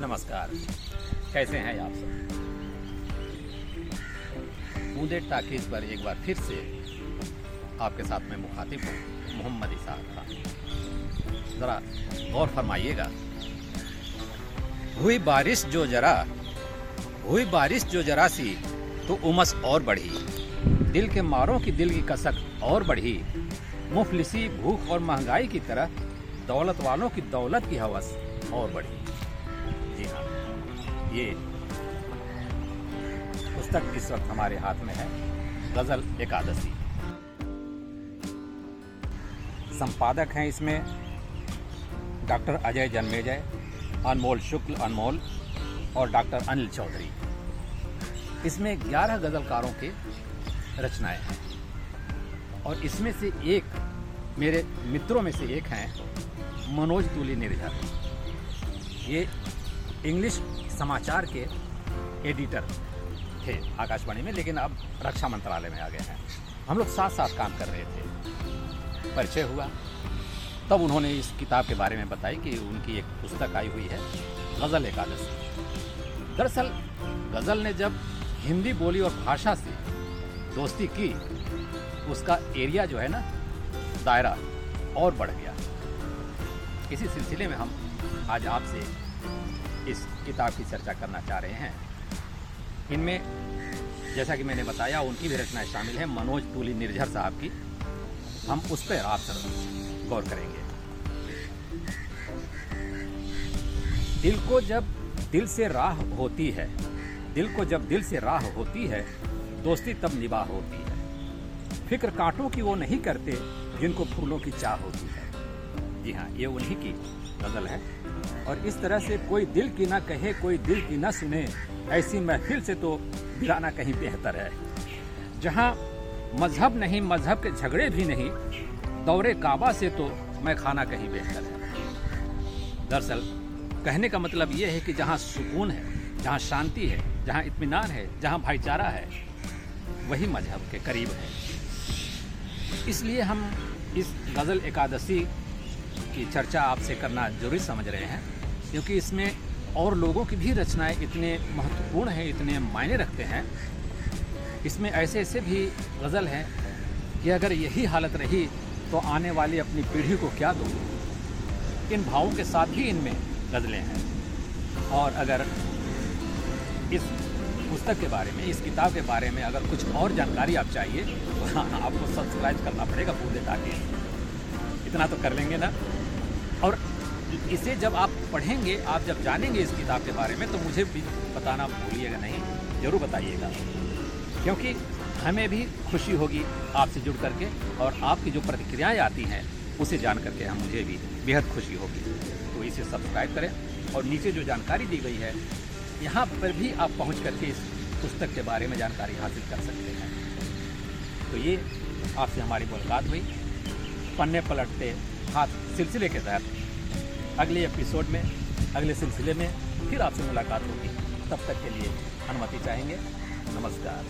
नमस्कार। कैसे हैं आप सब? बूंदे टाकीज पर एक बार फिर से आपके साथ में मुखातिब हूँ, मोहम्मद इसाक खान। ज़रा गौर फरमाइएगा। हुई बारिश जो जरा, हुई बारिश जो जरा सी तो उमस और बढ़ी। दिल के मारों की दिल की कसक और बढ़ी। मुफलिसी भूख और महँगाई की तरह दौलत वालों की दौलत की हवस और बढ़ी। ये पुस्तक इस वक्त हमारे हाथ में है। गज़ल एकादशी। संपादक हैं इसमें डॉक्टर अजय जन्मेजय, अनमोल शुक्ल अनमोल और डॉक्टर अनिल चौधरी। इसमें 11 गजलकारों के रचनाएँ हैं। और इसमें से एक, मेरे मित्रों में से एक हैं, मनोज तुली निर्जर ये इंग्लिश समाचार के एडिटर थे आकाशवाणी में, लेकिन अब रक्षा मंत्रालय में आ गए हैं। हम लोग साथ साथ काम कर रहे थे। परिचय हुआ। तब उन्होंने इस किताब के बारे में बताई कि उनकी एक पुस्तक आई हुई है, गज़ल एकादशी। दरअसल, गज़ल ने जब हिंदी बोली और भाषा से दोस्ती की, उसका एरिया जो है ना, दायरा और बढ़ गया। इसी सिलसिले में हम आज आपसे इस किताब की चर्चा करना चाह रहे हैं। इनमें, जैसा कि मैंने बताया, उनकी भी रचनाएँ शामिल हैं, मनोज तूली निर्झर साहब की। हम उस पर आप सर गौर करेंगे। दिल को जब दिल से राह होती है, दिल को जब दिल से राह होती है, दोस्ती तब निबाह होती है। फ़िक्र कांटों की वो नहीं करते जिनको फूलों की चाह होती है। जी हाँ ये उन्हीं की गज़ल है। और इस तरह से कोई दिल की ना कहे, कोई दिल की ना सुने, ऐसी महफिल से तो गिराना कहीं बेहतर है। जहाँ मज़हब नहीं, मज़हब के झगड़े भी नहीं, दौरे काबा से तो मैं खाना कहीं बेहतर है। दरअसल, कहने का मतलब ये है कि जहाँ सुकून है, जहाँ शांति है, जहाँ इत्मीनान है, जहाँ भाईचारा है, वही मज़हब के करीब है। इसलिए हम इस गज़ल एकादशी की चर्चा आपसे करना ज़रूरी समझ रहे हैं, क्योंकि इसमें और लोगों की भी रचनाएँ इतने महत्वपूर्ण हैं, इतने मायने रखते हैं। इसमें ऐसे ऐसे भी गज़ल हैं कि अगर यही हालत रही तो आने वाली अपनी पीढ़ी को क्या दो? इन भावों के साथ ही इनमें गज़लें हैं। और अगर इस पुस्तक के बारे में, इस किताब के बारे में अगर कुछ और जानकारी आप चाहिए तो हाँ आपको सब्सक्राइब करना पड़ेगा पूरे ताकि इतना तो कर लेंगे ना। और इसे जब आप पढ़ेंगे, आप जब जानेंगे इस किताब के बारे में तो मुझे भी बताना भूलिएगा नहीं, ज़रूर बताइएगा। क्योंकि हमें भी खुशी होगी आपसे जुड़ करके, और आपकी जो प्रतिक्रियाएँ आती हैं, उसे जान करके हम मुझे भी बेहद खुशी होगी। तो इसे सब्सक्राइब करें, और नीचे जो जानकारी दी गई है, यहाँ पर भी आप पहुँच करके इस पुस्तक के बारे में जानकारी हासिल कर सकते हैं। तो ये आपसे हमारी मुलाकात हुई। पन्ने पलटते हाथ सिलसिले के तहत। अगले एपिसोड में, अगले सिलसिले में फिर आपसे मुलाकात होगी। तब तक के लिए अनुमति चाहेंगे। नमस्कार।